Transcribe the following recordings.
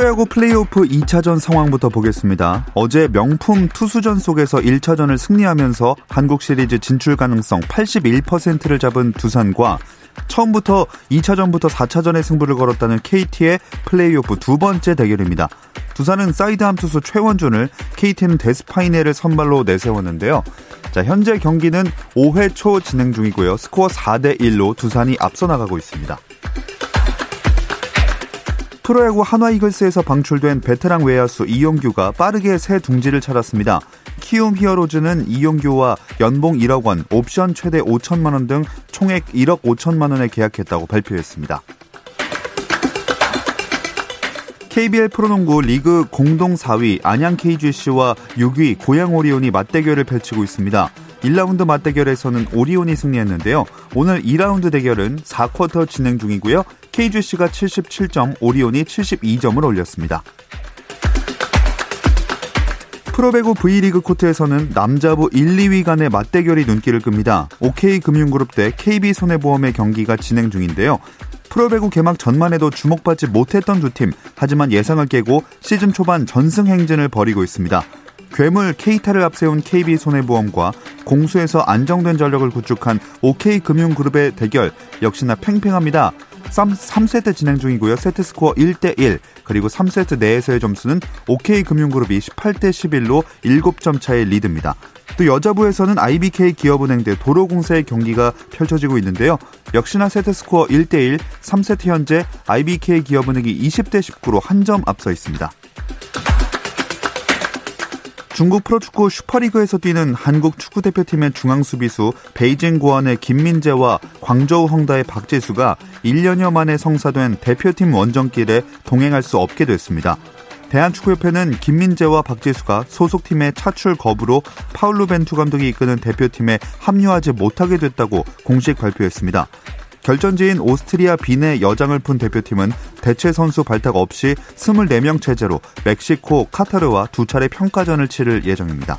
프로야구 플레이오프 2차전 상황부터 보겠습니다. 어제 명품 투수전 속에서 1차전을 승리하면서 한국 시리즈 진출 가능성 81%를 잡은 두산과 처음부터 2차전부터 4차전의 승부를 걸었다는 KT의 플레이오프 두 번째 대결입니다. 두산은 사이드암 투수 최원준을 KT는 데스파이네를 선발로 내세웠는데요. 자, 현재 경기는 5회 초 진행 중이고요. 스코어 4대 1로 두산이 앞서 나가고 있습니다. 프로야구 한화 이글스에서 방출된 베테랑 외야수 이용규가 빠르게 새 둥지를 찾았습니다. 키움 히어로즈는 이용규와 연봉 1억 원, 옵션 최대 5천만 원 등 총액 1억 5천만 원에 계약했다고 발표했습니다. KBL 프로농구 리그 공동 4위 안양 KGC와 6위 고양 오리온이 맞대결을 펼치고 있습니다. 1라운드 맞대결에서는 오리온이 승리했는데요. 오늘 2라운드 대결은 4쿼터 진행 중이고요. KGC가 77점, 오리온이 72점을 올렸습니다. 프로배구 V리그 코트에서는 남자부 1, 2위 간의 맞대결이 눈길을 끕니다. OK금융그룹 대 KB손해보험의 경기가 진행 중인데요. 프로배구 개막 전만 해도 주목받지 못했던 두 팀, 하지만 예상을 깨고 시즌 초반 전승 행진을 벌이고 있습니다. 괴물 케이타를 앞세운 KB손해보험과 공수에서 안정된 전력을 구축한 OK금융그룹의 대결 역시나 팽팽합니다. 3, 3세트 진행 중이고요. 세트 스코어 1대1 그리고 3세트 내에서의 점수는 OK금융그룹이 18대 11로 7점 차의 리드입니다. 또 여자부에서는 IBK 기업은행 대 도로공사의 경기가 펼쳐지고 있는데요. 역시나 세트 스코어 1대1, 3세트 현재 IBK 기업은행이 20대 19로 한 점 앞서 있습니다. 중국 프로축구 슈퍼리그에서 뛰는 한국 축구대표팀의 중앙수비수 베이징 궈안의 김민재와 광저우 헝다의 박지수가 1년여 만에 성사된 대표팀 원정길에 동행할 수 없게 됐습니다. 대한축구협회는 김민재와 박지수가 소속팀의 차출 거부로 파울루 벤투 감독이 이끄는 대표팀에 합류하지 못하게 됐다고 공식 발표했습니다. 결전지인 오스트리아 빈에 여장을 푼 대표팀은 대체 선수 발탁 없이 24명 체제로 멕시코, 카타르와 두 차례 평가전을 치를 예정입니다.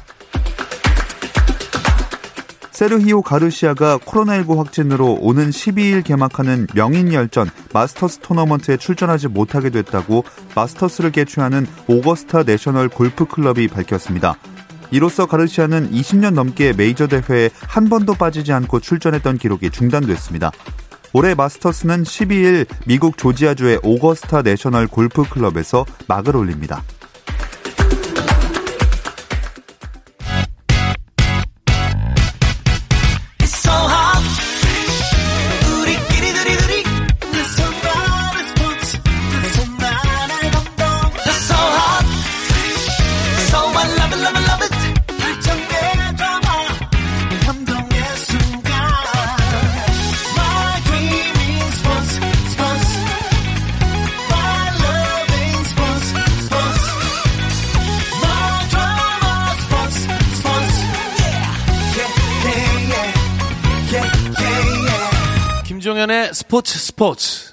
세르히오 가르시아가 코로나19 확진으로 오는 12일 개막하는 명인열전 마스터스 토너먼트에 출전하지 못하게 됐다고 마스터스를 개최하는 오거스타 내셔널 골프 클럽이 밝혔습니다. 이로써 가르시아는 20년 넘게 메이저 대회에 한 번도 빠지지 않고 출전했던 기록이 중단됐습니다. 올해 마스터스는 12일 미국 조지아주의 오거스타 내셔널 골프 클럽에서 막을 올립니다. 김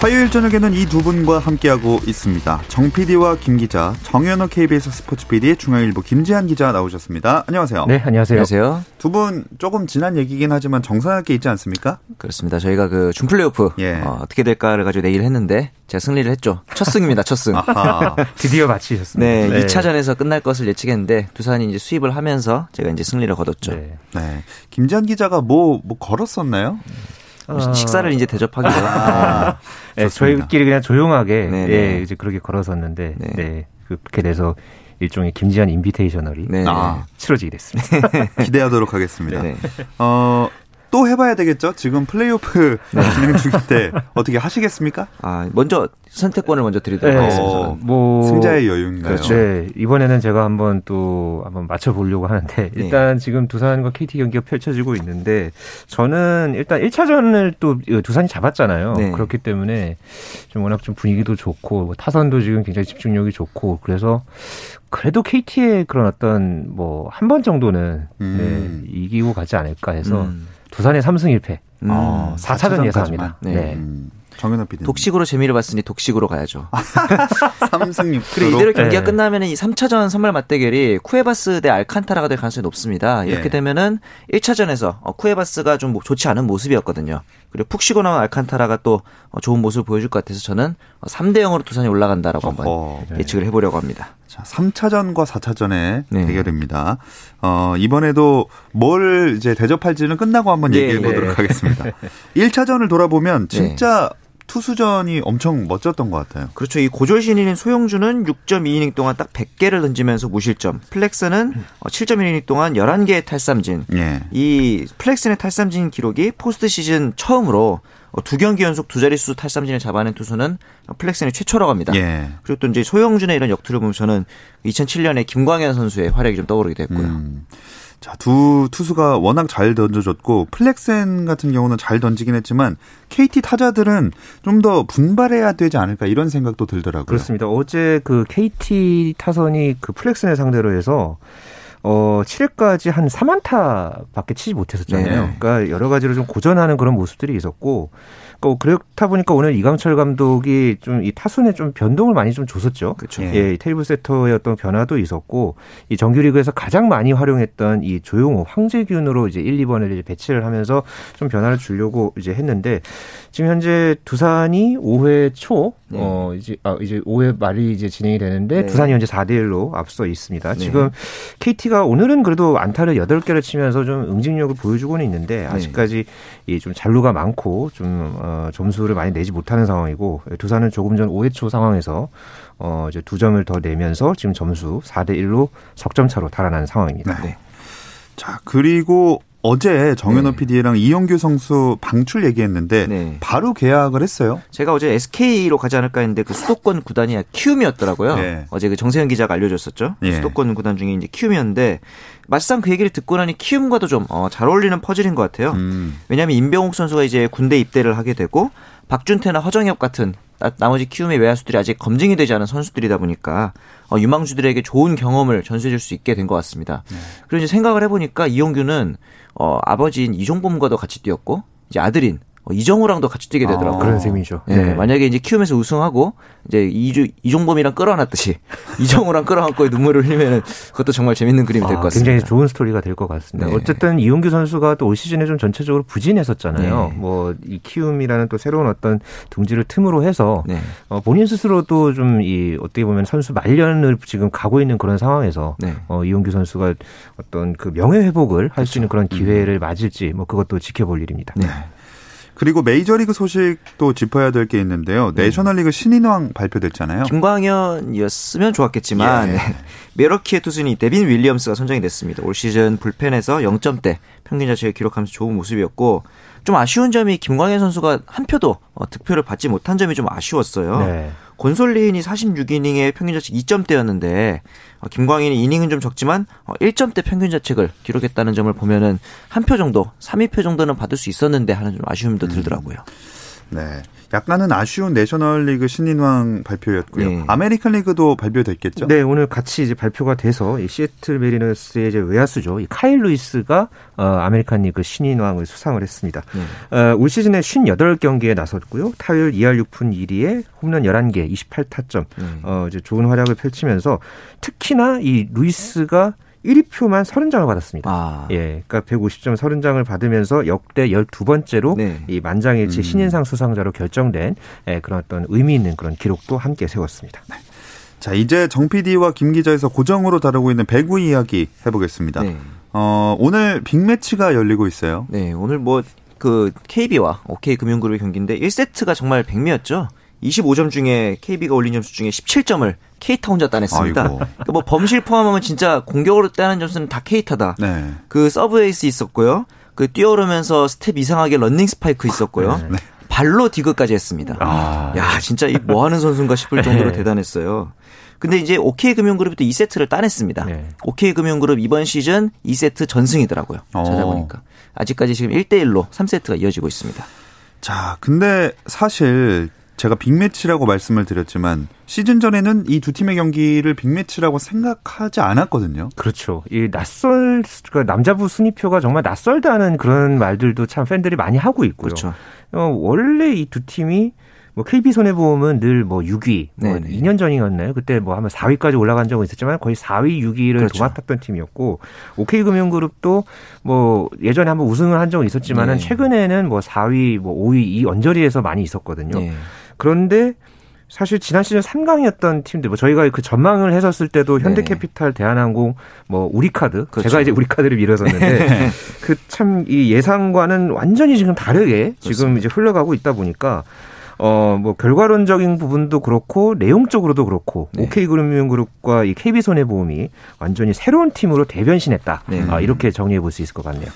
화요일 저녁에는 이 두 분과 함께하고 있습니다. 정 PD와 김 기자, 정현호 KBS 스포츠 PD, 중앙일보 김지한 기자 나오셨습니다. 안녕하세요. 네, 안녕하세요. 안녕하세요. 두 분 조금 지난 얘기긴 하지만 정상할 게 있지 않습니까? 그렇습니다. 저희가 그 준플레이오프 예. 어, 떻게 될까를 가지고 내기를 했는데 제가 승리를 했죠. 첫 승입니다. 첫 승. 아하. 드디어 마치셨습니다. 네, 네. 2차전에서 끝날 것을 예측했는데 두산이 이제 수입을 하면서 제가 이제 승리를 거뒀죠. 네. 네. 김지한 기자가 뭐, 뭐 걸었었나요? 어, 식사를 이제 대접하기로. 아, 네. 저희끼리 그냥 조용하게 네, 예, 네. 이제 그렇게 걸었었는데 네. 네. 그렇게 돼서 일종의 김지한 인비테이셔널이 네. 아. 치러지게 됐습니다. 기대하도록 하겠습니다. 네. 어, 또 해봐야 되겠죠? 지금 플레이오프 진행 중인데 어떻게 하시겠습니까? 아, 먼저 선택권을 먼저 드리도록 네. 하겠습니다. 어, 뭐 승자의 여유인가요? 그렇죠. 네, 이번에는 제가 한번 또 한번 맞춰보려고 하는데 네. 일단 지금 두산과 KT 경기가 펼쳐지고 있는데 저는 일단 1차전을 또 두산이 잡았잖아요. 네. 그렇기 때문에 좀 워낙 좀 분위기도 좋고 뭐 타선도 지금 굉장히 집중력이 좋고 그래서 그래도 KT의 그런 어떤 뭐 한 번 정도는 음. 네, 이기고 가지 않을까 해서 음. 두산의 3승 1패 음. 어, 4차전 사차전까지만. 예상합니다. 네. 네. 음, 정현호 PD. 독식으로 재미를 봤으니 독식으로 가야죠. 3승 6패로. 그리고 이대로 경기가 네. 끝나면 이 3차전 선발 맞대결이 쿠에바스 대 알칸타라가 될 가능성이 높습니다. 이렇게 예. 되면은 1차전에서 쿠에바스가 좀뭐 좋지 않은 모습이었거든요. 그리고 푹 쉬고 나온 알칸타라가 또 어, 좋은 모습을 보여줄 것 같아서 저는 3대 0으로 두산이 올라간다라고 한번 어허. 예측을 해보려고 합니다. 자, 3차전과 4차전의 네. 대결입니다. 어, 이번에도 뭘 이제 대접할지는 끝나고 한번 네, 얘기해 보도록 네. 하겠습니다. 1차전을 돌아보면 진짜 투수전이 엄청 멋졌던 것 같아요. 그렇죠. 이 고졸 신인인 소형준은 6.2이닝 동안 딱 100개를 던지면서 무실점. 플렉센은 7.1이닝 동안 11개의 탈삼진. 예. 이 플렉센의 탈삼진 기록이 포스트 시즌 처음으로 어, 두 경기 연속 두 자릿수 탈삼진을 잡아낸 투수는 플렉센이 최초라고 합니다. 예. 그리고 또 이제 소형준의 이런 역투를 보면 저는 2007년에 김광현 선수의 활약이 좀 떠오르게 됐고요. 음. 자, 두 투수가 워낙 잘 던져줬고 플렉센 같은 경우는 잘 던지긴 했지만 KT 타자들은 좀 더 분발해야 되지 않을까 이런 생각도 들더라고요. 그렇습니다. 어제 그 KT 타선이 그 플렉센을 상대로 해서 어 7회까지 한 3안타밖에 치지 못했었잖아요. 네. 그러니까 여러 가지로 좀 고전하는 그런 모습들이 있었고 그러니까 그렇다 보니까 오늘 이강철 감독이 좀 이 타순에 좀 변동을 많이 좀 줬었죠. 그렇죠. 예, 이 테이블 세터의 어떤 변화도 있었고 이 정규리그에서 가장 많이 활용했던 이 조용호, 황재균으로 이제 1, 2번을 이제 배치를 하면서 좀 변화를 주려고 이제 했는데 지금 현재 두산이 5회 초 네. 어 이제 아 이제 5회 말이 이제 진행이 되는데 네. 두산이 현재 4대 1로 앞서 있습니다. 네. 지금 KT가 오늘은 그래도 안타를 8개를 치면서 좀 응징력을 보여주고는 있는데 아직까지 이좀 잔루가 많고 좀 어, 점수를 많이 내지 못하는 상황이고 두산은 조금 전 5회 초 상황에서 어 이제 두 점을 더 내면서 지금 점수 4대 1로 석점 차로 달아난 상황입니다. 네. 자, 그리고 어제 정현호 네. PD랑 이영규 선수 방출 얘기했는데 네. 바로 계약을 했어요. 제가 어제 SK로 가지 않을까 했는데 그 수도권 구단이 키움이었더라고요. 네. 어제 그 정세현 기자가 알려줬었죠. 예. 수도권 구단 중에 이제 키움이었는데 막상 그 얘기를 듣고 나니 키움과도 좀잘 어울리는 퍼즐인 것 같아요. 음. 왜냐하면 임병욱 선수가 이제 군대 입대를 하게 되고 박준태나 허정엽 같은 나- 나머지 키움의 외야수들이 아직 검증이 되지 않은 선수들이다 보니까 어, 유망주들에게 좋은 경험을 전수해줄 수 있게 된 것 같습니다. 그리고 이제 생각을 해보니까 이용규는 어, 아버지인 이종범과도 같이 뛰었고 이제 아들인 어, 이정우랑도 같이 뛰게 되더라고요. 아, 그런 셈이죠. 예, 네. 만약에 이제 키움에서 우승하고 이제 이주, 이종범이랑 끌어안았듯이 이정우랑 끌어안고 눈물을 흘리면 그것도 정말 재밌는 그림이 될것 아, 같습니다. 굉장히 좋은 스토리가 될 것 같습니다. 네. 어쨌든 이용규 선수가 또 올 시즌에 좀 전체적으로 부진했었잖아요. 네. 뭐이 키움이라는 또 새로운 어떤 둥지를 틈으로 해서 네. 어, 본인 스스로도 좀 이 어떻게 보면 선수 말년을 지금 가고 있는 그런 상황에서 네. 어, 이용규 선수가 어떤 그 명예 회복을 할 수 있는 그런 그렇죠. 기회를 맞을지 뭐 그것도 지켜볼 일입니다. 네. 그리고 메이저리그 소식도 짚어야 될 게 있는데요. 네. 내셔널리그 신인왕 발표됐잖아요. 김광현이었으면 좋았겠지만 예. 메러키의 투수니 데빈 윌리엄스가 선정이 됐습니다. 올 시즌 불펜에서 0점대 평균 자책을 기록하면서 좋은 모습이었고 좀 아쉬운 점이 김광현 선수가 한 표도 어, 득표를 받지 못한 점이 좀 아쉬웠어요. 네. 곤솔린이 46이닝에 평균 자책 2점대였는데 어, 김광현이 이닝은 좀 적지만 어, 1점대 평균 자책을 기록했다는 점을 보면은 한 표 정도, 3, 2표 정도는 받을 수 있었는데 하는 좀 아쉬움도 들더라고요. 네. 약간은 아쉬운 내셔널리그 신인왕 발표였고요. 네. 아메리칸 리그도 발표됐겠죠? 네, 오늘 같이 이제 발표가 돼서 이 시애틀 매리너스의 이제 외야수죠. 이 카일 루이스가 어, 아메리칸 리그 신인왕을 수상을 했습니다. 네. 어, 올 시즌에 58경기에 나섰고요. 타율 2할 6푼 1리에 홈런 11개, 28타점. 네. 어, 이제 좋은 활약을 펼치면서 특히나 이 루이스가 1위표만 30장을 받았습니다. 아, 예, 그러니까 150점 30장을 받으면서 역대 12번째로 네. 이 만장일치 음. 신인상 수상자로 결정된 예, 그런 어떤 의미 있는 그런 기록도 함께 세웠습니다. 자, 이제 정 PD와 김 기자에서 고정으로 다루고 있는 배구 이야기 해보겠습니다. 네. 어, 오늘 빅매치가 열리고 있어요. 네, 오늘 뭐 그 KB와 OK 금융그룹의 경기인데 1세트가 정말 백미였죠. 25점 중에 KB가 올린 점수 중에 17점을 케이타 혼자 따냈습니다. 그러니까 뭐 범실 포함하면 진짜 공격으로 따는 점수는 다 케이타다. 네. 그 서브 에이스 있었고요. 그 뛰어오르면서 스텝 이상하게 런닝 스파이크 있었고요. 네. 발로 디그까지 했습니다. 아. 야, 진짜 이 뭐 하는 선수인가 싶을 정도로 네. 대단했어요. 근데 이제 OK금융그룹이 또 2세트를 따냈습니다. 네. OK금융그룹 이번 시즌 2세트 전승이더라고요. 어. 찾아보니까. 아직까지 지금 1대1로 3세트가 이어지고 있습니다. 자, 근데 사실 제가 빅매치라고 말씀을 드렸지만 시즌 전에는 이 두 팀의 경기를 빅매치라고 생각하지 않았거든요. 그렇죠. 이 낯설 그러니까 남자부 순위표가 정말 낯설다는 그런 말들도 참 팬들이 많이 하고 있고요. 그렇죠. 어, 원래 이 두 팀이 뭐 KB 손해보험은 늘 뭐 6위, 뭐 네네. 2년 전이었나요? 그때 뭐 한번 4위까지 올라간 적은 있었지만 거의 4위, 6위를 그렇죠. 도맡았던 팀이었고 OK금융그룹도 뭐 예전에 한번 우승을 한 적은 있었지만은 네. 최근에는 뭐 4위, 뭐 5위 이 언저리에서 많이 있었거든요. 네. 그런데 사실 지난 시즌 3강이었던 팀들, 뭐 저희가 그 전망을 했었을 때도 네. 현대캐피탈, 대한항공, 뭐 우리카드, 그렇죠. 제가 이제 우리카드를 밀어섰는데 그 참 이 예상과는 완전히 지금 다르게 지금 이제 흘러가고 있다 보니까 어 뭐 결과론적인 부분도 그렇고 내용적으로도 그렇고 네. OK금융그룹과 이 KB손해보험이 완전히 새로운 팀으로 대변신했다. 네. 아, 이렇게 정리해 볼 수 있을 것 같네요.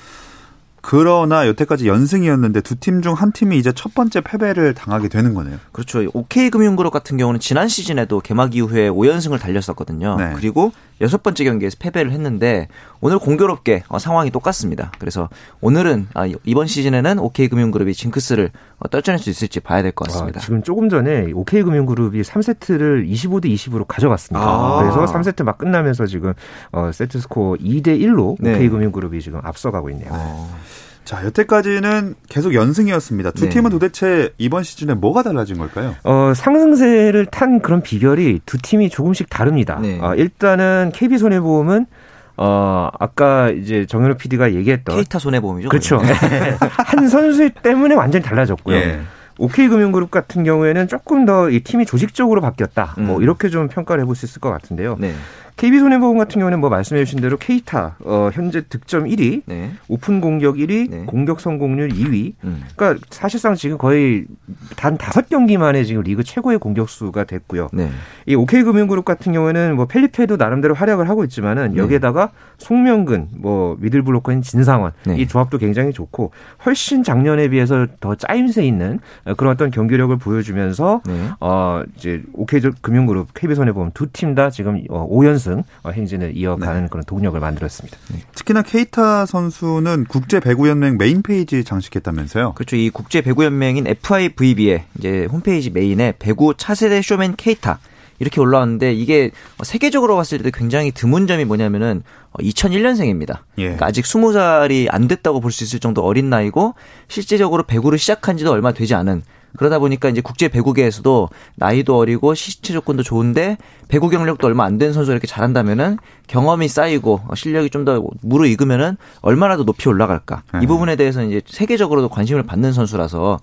그러나 여태까지 연승이었는데 두 팀 중 한 팀이 이제 첫 번째 패배를 당하게 되는 거네요. 그렇죠. OK금융그룹 같은 경우는 지난 시즌에도 개막 이후에 5연승을 달렸었거든요. 네. 그리고 여섯 번째 경기에서 패배를 했는데 오늘 공교롭게 어, 상황이 똑같습니다. 그래서 오늘은 아, 이번 시즌에는 OK금융그룹이 징크스를 어, 떨쳐낼 수 있을지 봐야 될 것 같습니다. 아, 지금 조금 전에 OK금융그룹이 3세트를 25대 20으로 가져갔습니다. 아. 그래서 3세트 막 끝나면서 지금 어, 세트 스코어 2대 1로 네. OK금융그룹이 지금 앞서가고 있네요. 어, 자, 여태까지는 계속 연승이었습니다. 두 네. 팀은 도대체 이번 시즌에 뭐가 달라진 걸까요? 어, 상승세를 탄 그런 비결이 두 팀이 조금씩 다릅니다. 네. 어, 일단은 KB손해보험은 어, 아까 이제 정현우 PD가 얘기했던 케이타 손해보험이죠. 그렇죠. 한 선수 때문에 완전히 달라졌고요. 예. OK금융그룹 같은 경우에는 조금 더 이 팀이 조직적으로 바뀌었다. 뭐 음. 이렇게 좀 평가를 해볼 수 있을 것 같은데요. 네. KB손해보험 같은 경우는 뭐 말씀해주신 대로 케이타 어, 현재 득점 1위, 네. 오픈 공격 1위, 네. 공격 성공률 2위. 음. 그러니까 사실상 지금 거의 단 다섯 경기 만에 지금 리그 최고의 공격수가 됐고요. 네. 이 OK금융그룹 같은 경우에는 뭐 펠리페도 나름대로 활약을 하고 있지만은 네. 여기에다가 송명근, 뭐 middle blocker인 진상헌 네. 이 조합도 굉장히 좋고 훨씬 작년에 비해서 더 짜임새 있는 그런 어떤 경기력을 보여주면서 네. 어 이제 OK금융그룹, KB손해보험 두 팀 다 지금 어, 5연 승 행진을 이어가는 그런 동력을 만들었습니다. 특히나 케이타 선수는 국제 배구 연맹 메인 페이지 장식했다면서요? 그렇죠. 이 국제 배구 연맹인 FIVB의 이제 홈페이지 메인에 배구 차세대 showman 케이타 이렇게 올라왔는데 이게 세계적으로 봤을 때도 굉장히 드문 점이 뭐냐면은 2001년생입니다. 예. 그러니까 아직 20살이 안 됐다고 볼 수 있을 정도 어린 나이고 실제적으로 배구를 시작한 지도 얼마 되지 않은 그러다 보니까 이제 국제 배구계에서도 나이도 어리고 시체 조건도 좋은데 배구 경력도 얼마 안 된 선수가 이렇게 잘한다면은 경험이 쌓이고 실력이 좀 더 무르익으면은 얼마나 더 높이 올라갈까. 이 네. 부분에 대해서 이제 세계적으로도 관심을 받는 선수라서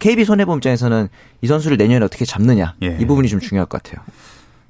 KB 손해보험 입장에서는 이 선수를 내년에 어떻게 잡느냐 예. 이 부분이 좀 중요할 것 같아요.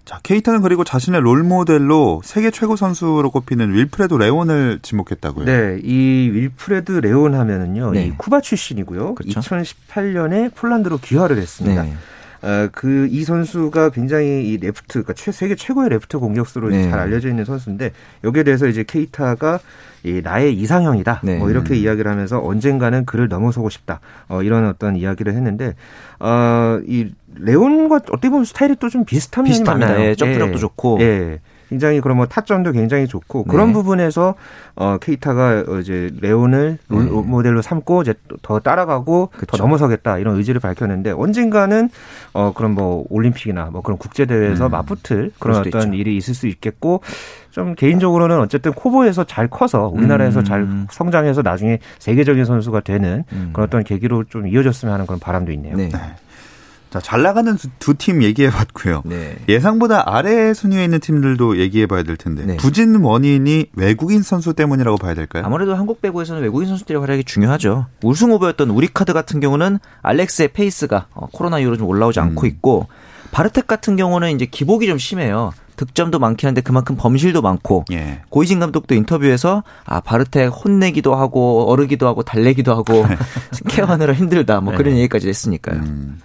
자, 케이타는 그리고 자신의 롤 모델로 세계 최고 선수로 꼽히는 윌프레드 레온을 지목했다고요. 네, 이 윌프레드 레온 하면은요, 네. 이 쿠바 출신이고요. 그렇죠. 2018년에 폴란드로 귀화를 했습니다. 네. 어, 그, 이 선수가 굉장히 이 레프트, 그러니까 최, 세계 최고의 레프트 공격수로 네. 잘 알려져 있는 선수인데, 여기에 대해서 이제 케이타가 이 나의 이상형이다. 네. 뭐 이렇게 이야기를 하면서 언젠가는 그를 넘어서고 싶다. 어, 이런 어떤 이야기를 했는데, 어, 이 레온과 어떻게 보면 스타일이 또 좀 비슷한 면이 비슷합니다. 많아요. 예, 점프력도 좋고. 예. 굉장히 그런 뭐 타점도 굉장히 좋고 그런 네. 부분에서 어 케이타가 어, 이제 레온을 롤 네. 모델로 삼고 이제 또더 따라가고 더 그쵸. 넘어서겠다 이런 의지를 밝혔는데 언젠가는 어 그런 뭐 올림픽이나 뭐 그런 국제 대회에서 음. 맞붙을 그런 어떤 있죠. 일이 있을 수 있겠고 좀 개인적으로는 어쨌든 코보에서 잘 커서 우리나라에서 음. 잘 성장해서 나중에 세계적인 선수가 되는 음. 그런 어떤 계기로 좀 이어졌으면 하는 그런 바람도 있네요. 네. 자, 잘 나가는 두 팀 얘기해 봤고요. 네. 예상보다 아래 순위에 있는 팀들도 얘기해 봐야 될 텐데. 네. 부진 원인이 외국인 선수 때문이라고 봐야 될까요? 아무래도 한국 배구에서는 외국인 선수들의 활약이 중요하죠. 우승 후보였던 우리 카드 같은 경우는 알렉스의 페이스가 어, 코로나 이후로 좀 올라오지 않고 음. 있고 바르텍 같은 경우는 이제 기복이 좀 심해요. 득점도 많긴 한데 그만큼 범실도 많고 예. 고희진 감독도 인터뷰에서 아 바르텍 혼내기도 하고 어르기도 하고 달래기도 하고 케어하느라 힘들다 뭐 그런 네. 얘기까지 했으니까요. 음.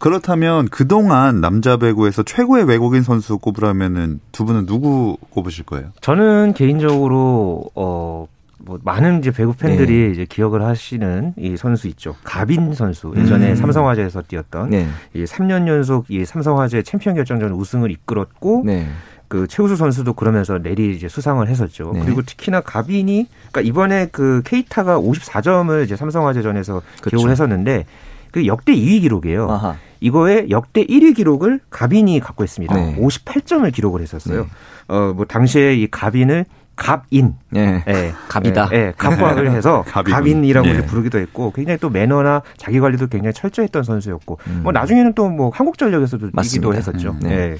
그렇다면 그동안 남자 배구에서 최고의 외국인 선수 꼽으라면은 두 분은 누구 꼽으실 거예요? 저는 개인적으로 어 뭐 많은 이제 배구 팬들이 네. 이제 기억을 하시는 이 선수 있죠. 가빈 선수 예전에 음. 삼성화재에서 뛰었던 네. 이 3년 연속 이 삼성화재 챔피언 결정전 우승을 이끌었고 네. 그 최우수 선수도 그러면서 내리 이제 수상을 했었죠. 네. 그리고 특히나 가빈이 그러니까 이번에 그 케이타가 54점을 이제 삼성화재전에서 그렇죠. 기록을 했었는데 그 역대 2위 기록이에요. 아하. 이거에 역대 1위 기록을 가빈이 갖고 있습니다. 네. 58점을 기록을 했었어요. 네. 어, 뭐 당시에 이 가빈을 갑인, 예, 예 갑이다, 예, 예 갑과를 해서 갑인 이라고 예. 부르기도 했고 굉장히 또 매너나 자기 관리도 굉장히 철저했던 선수였고 음. 뭐 나중에는 또 뭐 한국전력에서도 이기도 했었죠. 음, 네. 예.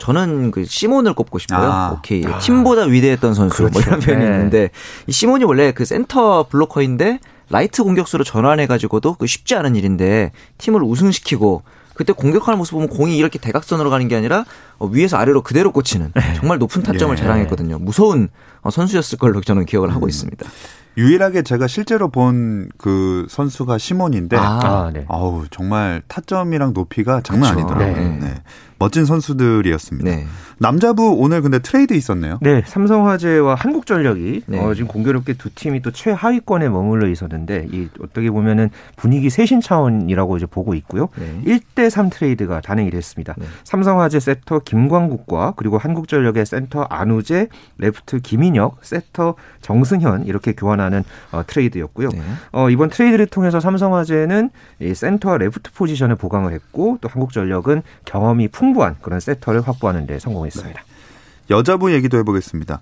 저는 그 시몬을 꼽고 싶어요. 아. 오케이. 아. 팀보다 위대했던 선수 뭐 그렇죠. 뭐 이런 표현이 네. 있는데 이 시몬이 원래 그 센터 블로커인데 라이트 공격수로 전환해 가지고도 그 쉽지 않은 일인데 팀을 우승시키고 그때 공격하는 모습 보면 공이 이렇게 대각선으로 가는 게 아니라 어, 위에서 아래로 그대로 꽂히는 네. 정말 높은 타점을 예. 자랑했거든요. 무서운 어, 선수였을 걸로 저는 기억을 하고 음. 있습니다. 유일하게 제가 실제로 본 그 선수가 시몬인데 아, 아, 네. 아우 정말 타점이랑 높이가 장난 그렇죠. 아니더라고요. 네. 네. 멋진 선수들이었습니다. 네. 남자부 오늘 근데 트레이드 있었네요. 네, 삼성화재와 한국전력이 네. 어, 지금 공교롭게 두 팀이 또 최하위권에 머물러 있었는데 이 어떻게 보면은 분위기 쇄신 차원이라고 이제 보고 있고요. 네. 1대 3 트레이드가 단행이 됐습니다. 네. 삼성화재 세터 김광국과 그리고 한국전력의 센터 안우재, 레프트 김인혁, 세터 정승현 이렇게 교환하는 어, 트레이드였고요. 네. 어, 이번 트레이드를 통해서 삼성화재는 이 센터 레프트 포지션을 보강을 했고 또 한국전력은 경험이 풍 부한 그런 세터를 확보하는 데 성공했습니다. 네. 여자부 얘기도 해보겠습니다.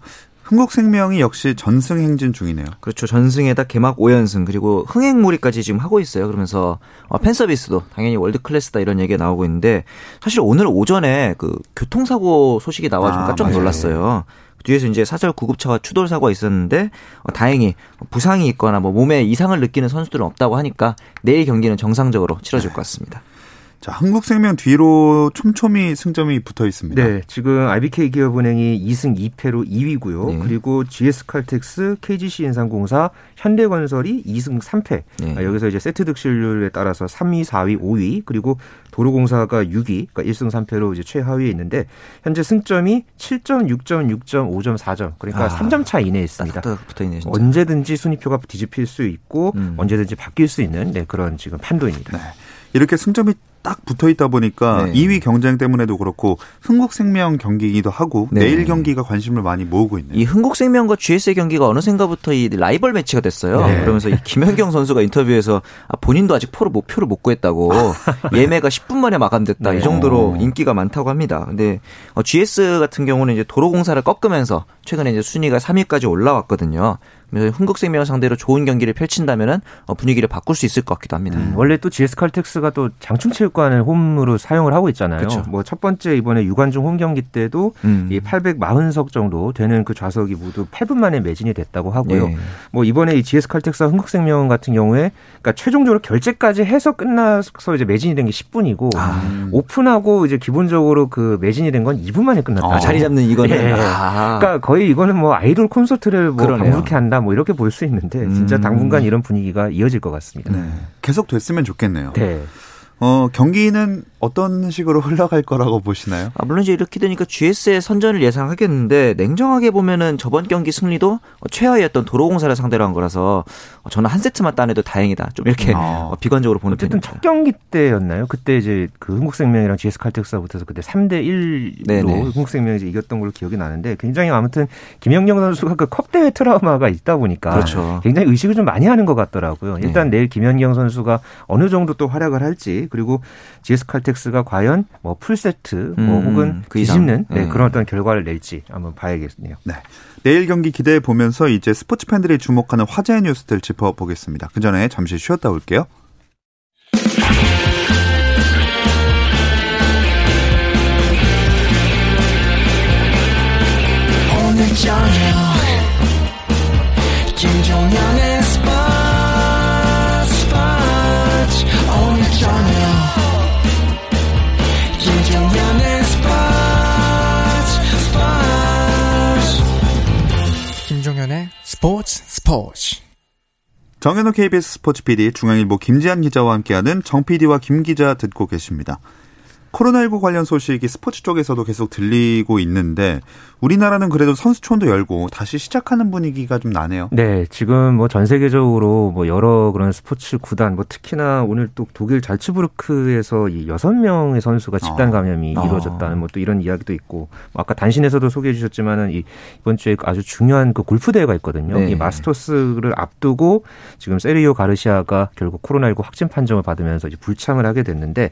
흥국생명이 역시 전승 행진 중이네요. 그렇죠. 전승에다 개막 5연승 그리고 흥행몰이까지 지금 하고 있어요. 그러면서 어, 팬 서비스도 당연히 월드 클래스다 이런 얘기가 나오고 있는데 사실 오늘 오전에 그 교통사고 소식이 나와 좀 아, 깜짝 놀랐어요. 뒤에서 이제 사절 구급차와 추돌 사고가 있었는데 어, 다행히 부상이 있거나 뭐 몸에 이상을 느끼는 선수들은 없다고 하니까 내일 경기는 정상적으로 치러질 것 같습니다. 자, 한국생명 뒤로 촘촘히 승점이 붙어 있습니다. 네, 지금 IBK 기업은행이 2승 2패로 2위고요. 네. 그리고 GS칼텍스, KGC 인상공사, 현대건설이 2승 3패. 네. 아, 여기서 이제 세트 득실률에 따라서 3위, 4위, 5위, 그리고 도로공사가 6위, 그러니까 1승 3패로 이제 최하위에 있는데 현재 승점이 7점, 6점, 6점, 5점, 4점. 그러니까 아, 3점 차 이내에 있습니다. 붙어 있네, 언제든지 순위표가 뒤집힐 수 있고 음. 언제든지 바뀔 수 있는 네, 그런 지금 판도입니다. 네. 이렇게 승점이 딱 붙어 있다 보니까 네. 2위 경쟁 때문에도 그렇고 흥국생명 경기이기도 하고 네. 내일 경기가 관심을 많이 모으고 있네요. 이 흥국생명과 GS의 경기가 어느샌가부터 이 라이벌 매치가 됐어요. 네. 그러면서 이 김현경 선수가 인터뷰에서 아, 본인도 아직 표를 못 표를 못 구했다고 예매가 10분 만에 마감됐다 이 정도로 인기가 많다고 합니다. 근데 GS 어, 같은 경우는 이제 도로공사를 꺾으면서 최근에 이제 순위가 3위까지 올라왔거든요. 흥국생명 상대로 좋은 경기를 펼친다면은 어, 분위기를 바꿀 수 있을 것 같기도 합니다. 음, 원래 또 GS 칼텍스가 또 장충체육관을 홈으로 사용을 하고 있잖아요. 뭐 첫 번째 이번에 유관중 홈 경기 때도 음. 이 840석 정도 되는 그 좌석이 모두 8분 만에 매진이 됐다고 하고요. 네. 뭐 이번에 이 GS 칼텍스와 흥국생명 같은 경우에 그러니까 최종적으로 결제까지 해서 끝나서 이제 매진이 된 게 10분이고 아. 오픈하고 이제 기본적으로 그 매진이 된 건 2분 만에 끝났다. 아, 자리 잡는 이거는. 예. 아. 그러니까 거의 이거는 뭐 아이돌 콘서트를 뭐 방불케 한다. 뭐 이렇게 볼 수 있는데 진짜 음. 당분간 이런 분위기가 이어질 것 같습니다. 네. 계속 됐으면 좋겠네요. 네. 어, 경기는 어떤 식으로 흘러갈 거라고 보시나요? 아, 물론 이제 이렇게 되니까 GS의 선전을 예상하겠는데 냉정하게 보면은 저번 경기 승리도 최하위였던 도로공사를 상대로 한 거라서 저는 한 세트만 따내도 다행이다. 좀 이렇게 아. 비관적으로 보는 어쨌든 편입니다. 첫 경기 때였나요? 그때 이제 그 흥국생명이랑 GS 칼텍스가 붙어서 그때 3대 1로 네네. 흥국생명이 이겼던 걸로 기억이 나는데 굉장히 아무튼 김영경 선수가 그 컵 대회 트라우마가 있다 보니까 그렇죠. 굉장히 의식을 좀 많이 하는 것 같더라고요. 일단 네. 내일 김연경 선수가 어느 정도 또 활약을 할지 그리고 GS 칼텍스가 과연 뭐 풀세트 뭐 음, 혹은 그 뒤집는 네, 네. 그런 어떤 결과를 낼지 한번 봐야겠네요. 네. 내일 경기 기대해 보면서 이제 스포츠 팬들이 주목하는 화제 뉴스들 짚어보겠습니다. 그 전에 잠시 쉬었다 올게요. 정현호 KBS 스포츠 PD 중앙일보 김지한 기자와 함께하는 정 PD와 김 기자 듣고 계십니다. 코로나19 관련 소식이 스포츠 쪽에서도 계속 들리고 있는데 우리나라는 그래도 선수촌도 열고 다시 시작하는 분위기가 좀 나네요. 네, 지금 뭐 전 세계적으로 뭐 여러 그런 스포츠 구단, 뭐 특히나 오늘 또 독일 잘츠부르크에서 이 여섯 명의 선수가 집단 아. 감염이 아. 이루어졌다는 뭐 또 이런 이야기도 있고 뭐 아까 단신에서도 소개해 주셨지만은 이 이번 주에 아주 중요한 그 골프 대회가 있거든요. 네. 이 마스터스를 앞두고 지금 세리오 가르시아가 결국 코로나19 확진 판정을 받으면서 이제 불참을 하게 됐는데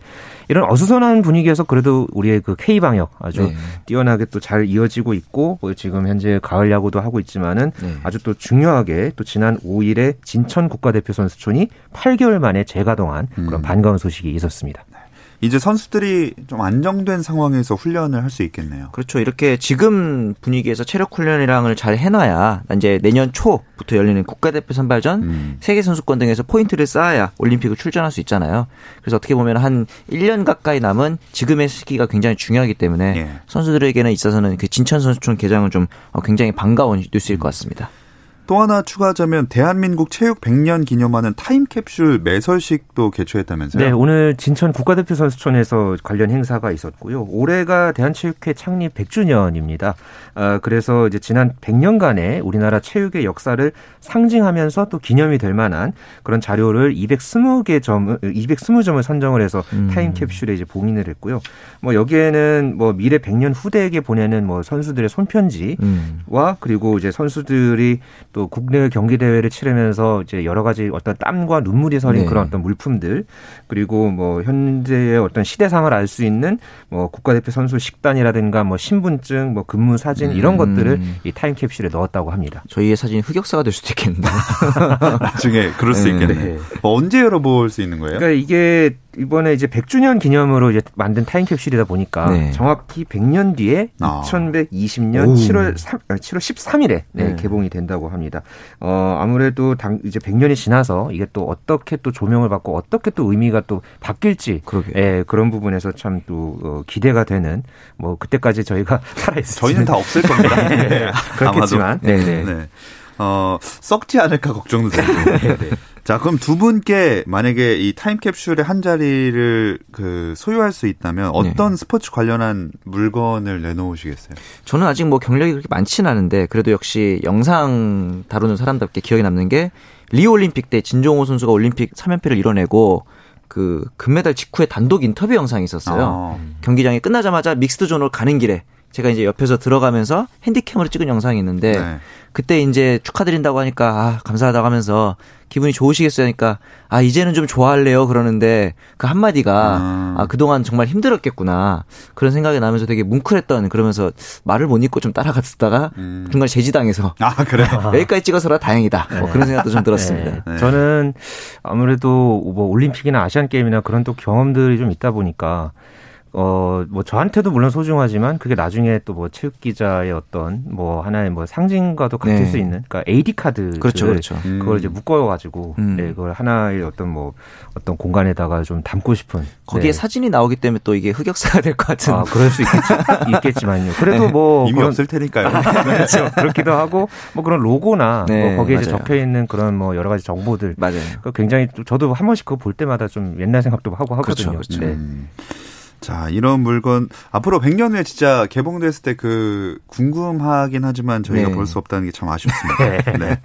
이런 어수선한 분위 기에서 그래도 우리의 그 K 방역 아주 네. 뛰어나게 또 잘 이어지고 있고 뭐 지금 현재 가을 야구도 하고 있지만은 네. 아주 또 중요하게 또 지난 5일에 진천 국가대표 선수촌이 8개월 만에 재가동한 그런 음. 반가운 소식이 있었습니다. 이제 선수들이 좀 안정된 상황에서 훈련을 할 수 있겠네요. 그렇죠. 이렇게 지금 분위기에서 체력 훈련이랑을 잘 해놔야 이제 내년 초부터 열리는 국가대표 선발전, 음. 세계 선수권 등에서 포인트를 쌓아야 올림픽을 출전할 수 있잖아요. 그래서 어떻게 보면 한 1년 가까이 남은 지금의 시기가 굉장히 중요하기 때문에 예. 선수들에게는 있어서는 그 진천 선수촌 개장은 좀 굉장히 반가운 뉴스일 것 같습니다. 또 하나 추가하자면 대한민국 체육 100년 기념하는 타임캡슐 매설식도 개최했다면서요? 네, 오늘 진천 국가대표 선수촌에서 관련 행사가 있었고요. 올해가 대한체육회 창립 100주년입니다. 아, 그래서 이제 지난 100년간의 우리나라 체육의 역사를 상징하면서 또 기념이 될 만한 그런 자료를 220개 점, 220점을 선정을 해서 음. 타임캡슐에 이제 봉인을 했고요. 뭐 여기에는 뭐 미래 100년 후대에게 보내는 뭐 선수들의 손편지와 음. 그리고 이제 선수들이 또 국내 경기 대회를 치르면서 이제 여러 가지 어떤 땀과 눈물이 서린 네. 그런 어떤 물품들 그리고 뭐 현재의 어떤 시대상을 알 수 있는 뭐 국가대표 선수 식단이라든가 뭐 신분증, 뭐 근무 사진 이런 음. 것들을 이 타임캡슐에 넣었다고 합니다. 저희의 사진이 흑역사가 될 수도 있겠는데 나중에 그럴 수 네. 있겠네요. 네. 뭐 언제 열어볼 수 있는 거예요? 그러니까 이게 이번에 이제 100주년 기념으로 이제 만든 타임캡슐이다 보니까 네. 정확히 100년 뒤에 아. 2120년 오. 7월 3, 7월 13일에 네, 네. 개봉이 된다고 합니다. 어, 아무래도 당, 이제 100년이 지나서 이게 또 어떻게 또 조명을 받고 어떻게 또 의미가 또 바뀔지 예, 그런 부분에서 참 또 어, 기대가 되는 뭐 그때까지 저희가 살아 있을 저희는 다 없을 겁니다. 네. 그렇겠지만 네, 네. 네. 어, 썩지 않을까 걱정도 되고. 네, 네. 자, 그럼 두 분께 만약에 이 타임캡슐의 한 자리를 그 소유할 수 있다면 어떤 네. 스포츠 관련한 물건을 내놓으시겠어요? 저는 아직 뭐 경력이 그렇게 많지는 않은데 그래도 역시 영상 다루는 사람답게 기억에 남는 게 리우 올림픽 때 진종오 선수가 올림픽 3연패를 이뤄내고 그 금메달 직후에 단독 인터뷰 영상이 있었어요. 아. 경기장이 끝나자마자 mixed zone으로 가는 길에 제가 이제 옆에서 들어가면서 핸디캠으로 찍은 영상이 있는데 네. 그때 이제 축하드린다고 하니까 아, 감사하다고 하면서 기분이 좋으시겠어요 하니까 아 이제는 좀 좋아할래요 그러는데 그 한마디가 아. 아 그동안 정말 힘들었겠구나 그런 생각이 나면서 되게 뭉클했던 그러면서 말을 못 잇고 좀 따라갔다가 음. 중간에 제지당해서 아 그래요 여기까지 찍어서라 다행이다 뭐 네. 뭐 그런 생각도 좀 들었습니다. 네. 네. 저는 아무래도 뭐 올림픽이나 아시안 게임이나 그런 또 경험들이 좀 있다 보니까 어, 뭐 저한테도 물론 소중하지만 그게 나중에 또 뭐 체육 기자의 어떤 뭐 하나의 뭐 상징과도 같을 네. 수 있는 그러니까 AD 카드 그렇죠, 그렇죠. 그걸 음. 이제 묶어 가지고 음. 네, 그걸 하나의 어떤 뭐 어떤 공간에다가 좀 담고 싶은 거기에 네. 사진이 나오기 때문에 또 이게 흑역사가 될 것 같은 아, 그럴 수 있겠지, 있겠지만요. 그래도 네. 뭐 이미 그런, 없을 테니까요. 그렇죠. 그렇기도 하고 뭐 그런 로고나 네, 뭐 거기에 이제 적혀 있는 그런 뭐 여러 가지 정보들 맞아요. 굉장히 저도 한 번씩 그거 볼 때마다 좀 옛날 생각도 하고 하거든요. 그렇죠, 그렇죠. 네. 음. 자, 이런 물건 앞으로 100년 후에 진짜 개봉됐을 때 그 궁금하긴 하지만 저희가 네. 볼수 없다는 게 참 아쉽습니다. 네.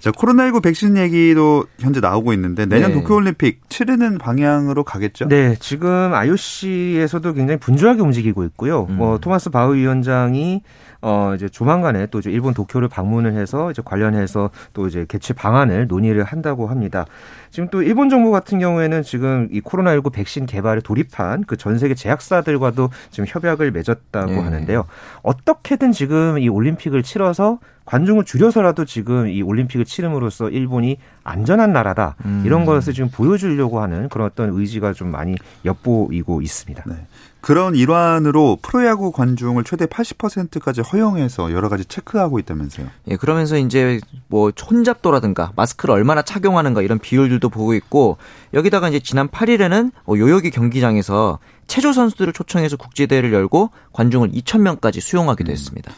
자, 코로나19 백신 얘기도 현재 나오고 있는데 내년 네. 도쿄올림픽 치르는 방향으로 가겠죠? 네, 지금 IOC에서도 굉장히 분주하게 움직이고 있고요. 음. 뭐 토마스 바우 위원장이 어 이제 조만간에 또 이제 일본 도쿄를 방문을 해서 이제 관련해서 또 이제 개최 방안을 논의를 한다고 합니다. 지금 또 일본 정부 같은 경우에는 지금 이 코로나19 백신 개발에 돌입한 그 전 세계 제약사들과도 지금 협약을 맺었다고 네. 하는데요. 어떻게든 지금 이 올림픽을 치러서 관중을 줄여서라도 지금 이 올림픽을 치름으로써 일본이 안전한 나라다 음. 이런 것을 지금 보여주려고 하는 그런 어떤 의지가 좀 많이 엿보이고 있습니다. 네. 그런 일환으로 프로야구 관중을 최대 80%까지 허용해서 여러 가지 체크하고 있다면서요. 예, 그러면서 이제 뭐 혼잡도라든가 마스크를 얼마나 착용하는가 이런 비율들도 보고 있고 여기다가 이제 지난 8일에는 뭐 요요기 경기장에서 체조 선수들을 초청해서 국제대회를 열고 관중을 2,000명까지 수용하기도 음. 했습니다.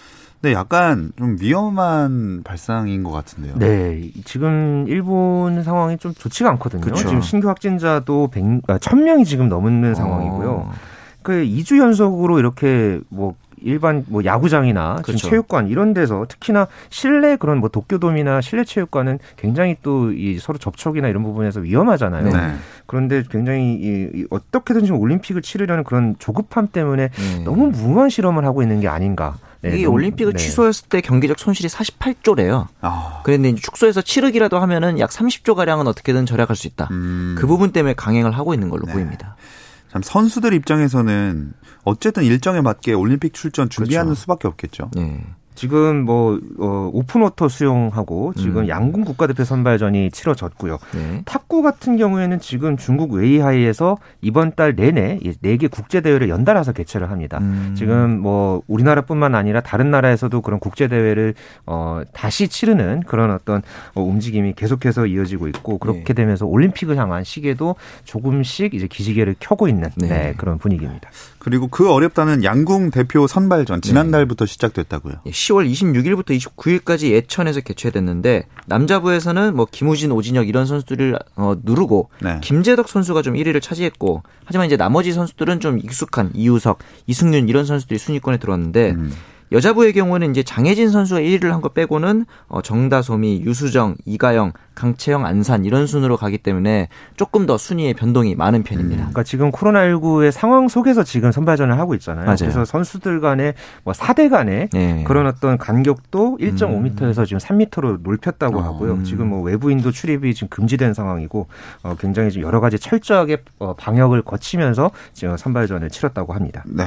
네, 약간 좀 위험한 발상인 것 같은데요. 네, 지금 일본 상황이 좀 좋지가 않거든요. 그쵸. 지금 신규 확진자도 100, 아, 1000명이 지금 넘는 어. 상황이고요. 그 2주 연속으로 이렇게 뭐 일반 뭐 야구장이나 그렇죠. 체육관 이런 데서 특히나 실내 그런 뭐 도쿄돔이나 실내 체육관은 굉장히 또 이 서로 접촉이나 이런 부분에서 위험하잖아요. 네. 그런데 굉장히 이, 어떻게든 지 올림픽을 치르려는 그런 조급함 때문에 네. 너무 무모한 실험을 하고 있는 게 아닌가. 네, 이게 올림픽을 네. 취소했을 때 경기적 손실이 48조래요. 아. 그런데 축소해서 치르기라도 하면은 약 30조 가량은 어떻게든 절약할 수 있다. 음. 그 부분 때문에 강행을 하고 있는 걸로 네. 보입니다. 참 선수들 입장에서는 어쨌든 일정에 맞게 올림픽 출전 준비하는 그렇죠. 수밖에 없겠죠. 네. 지금 뭐 어, open water 수영하고 지금 음. 양궁 국가대표 선발전이 치러졌고요. 네. 탁구 같은 경우에는 지금 중국 웨이하이에서 이번 달 내내 네 개 국제 대회를 연달아서 개최를 합니다. 음. 지금 뭐 우리나라뿐만 아니라 다른 나라에서도 그런 국제 대회를 어 다시 치르는 그런 어떤 어, 움직임이 계속해서 이어지고 있고 그렇게 네. 되면서 올림픽을 향한 시계도 조금씩 이제 기지개를 켜고 있는 네. 네, 그런 분위기입니다. 그리고 그 어렵다는 양궁 대표 선발전 지난달부터 네. 시작됐다고요. 10월 26일부터 29일까지 예천에서 개최됐는데 남자부에서는 뭐 김우진, 오진혁 이런 선수들을 어, 누르고 네. 김재덕 선수가 좀 1위를 차지했고 하지만 이제 나머지 선수들은 좀 익숙한 이우석, 이승윤 이런 선수들이 순위권에 들어왔는데 음. 여자부의 경우는 이제 장혜진 선수가 1위를 한 거 빼고는 어, 정다솜이, 유수정, 이가영, 강채영, 안산 이런 순으로 가기 때문에 조금 더 순위의 변동이 많은 편입니다. 음, 그러니까 지금 코로나19의 상황 속에서 지금 선발전을 하고 있잖아요. 맞아요. 그래서 선수들 간의 뭐 4대 간의 네. 그런 어떤 간격도 1.5m에서 음. 지금 3m로 높였다고 어, 하고요. 음. 지금 뭐 외부인도 출입이 지금 금지된 상황이고 어, 굉장히 좀 여러 가지 철저하게 어, 방역을 거치면서 지금 선발전을 치렀다고 합니다. 네.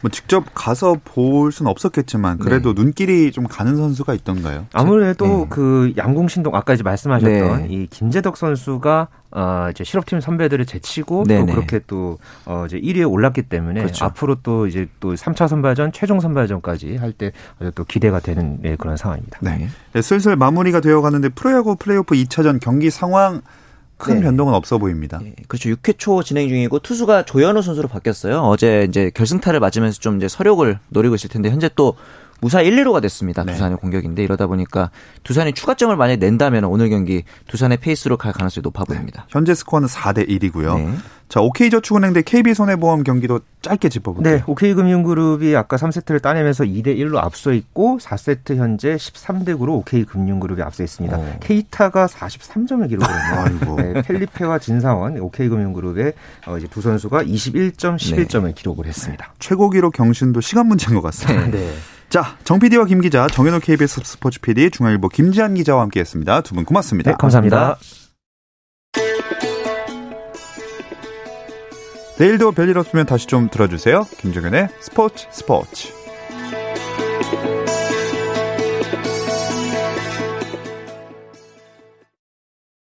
뭐 직접 가서 볼 수는 없었겠지만 그래도 네. 눈길이 좀 가는 선수가 있던가요? 아무래도 네. 그 양궁 신동 아까 이제 말씀하 셨던 네. 이 김재덕 선수가 어 이제 실업팀 선배들을 제치고 네네. 또 그렇게 또 어 이제 1위에 올랐기 때문에 그렇죠. 앞으로 또 이제 또 3차 선발전, 최종 선발전까지 할 때 또 기대가 되는 네, 그런 상황입니다. 네. 네. 슬슬 마무리가 되어 가는데 프로야구 플레이오프 2차전 경기 상황 큰 네. 변동은 없어 보입니다. 네. 그렇죠. 6회 초 진행 중이고 투수가 조현우 선수로 바뀌었어요. 어제 이제 결승타를 맞으면서 좀 이제 설욕을 노리고 있을 텐데 현재 또 무사 1, 2루가 됐습니다. 네. 두산의 공격인데 이러다 보니까 두산이 추가점을 만약에 낸다면 오늘 경기 두산의 페이스로 갈 가능성이 높아 보입니다. 네. 현재 스코어는 4대 1이고요. 네. 자, OK저축은행 대 KB손해보험 경기도 짧게 짚어볼게요. 네, OK금융그룹이 아까 3세트를 따내면서 2대 1로 앞서 있고 4세트 현재 13대 9로 OK금융그룹이 앞서 있습니다. 오. 케이타가 43점을 기록했네요. 네, 펠리페와 진상원 OK금융그룹의 어, 이제 두 선수가 21점, 11점을 네. 기록을 했습니다. 최고 기록 경신도 시간 문제인 것 같습니다. 네. 자, 정 PD와 김 기자, 정현호 KBS 스포츠 PD, 중앙일보 김지한 기자와 함께했습니다. 두 분 고맙습니다. 네, 감사합니다. 내일도 별일 없으면 다시 좀 들어주세요. 김정현의 스포츠 스포츠.